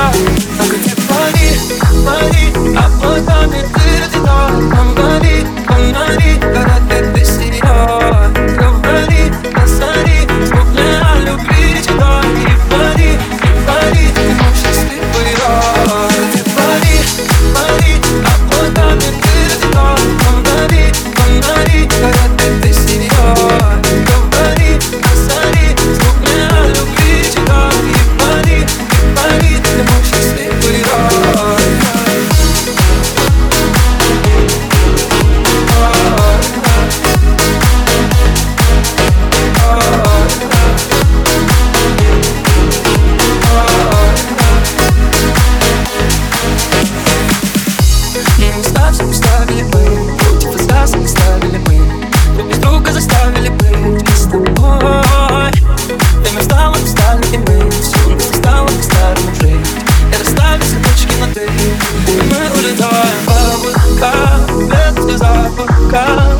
облака Где твои, мои облаками ты не став, не ставили бы Типа стас, не ставили бы Но без друга заставили быть Мы с тобой. Время встало, мы стали и мы. Все нас стало по-старому жить. Я расставил все точки на ты И мы улетаем по облакам Вверх за облакам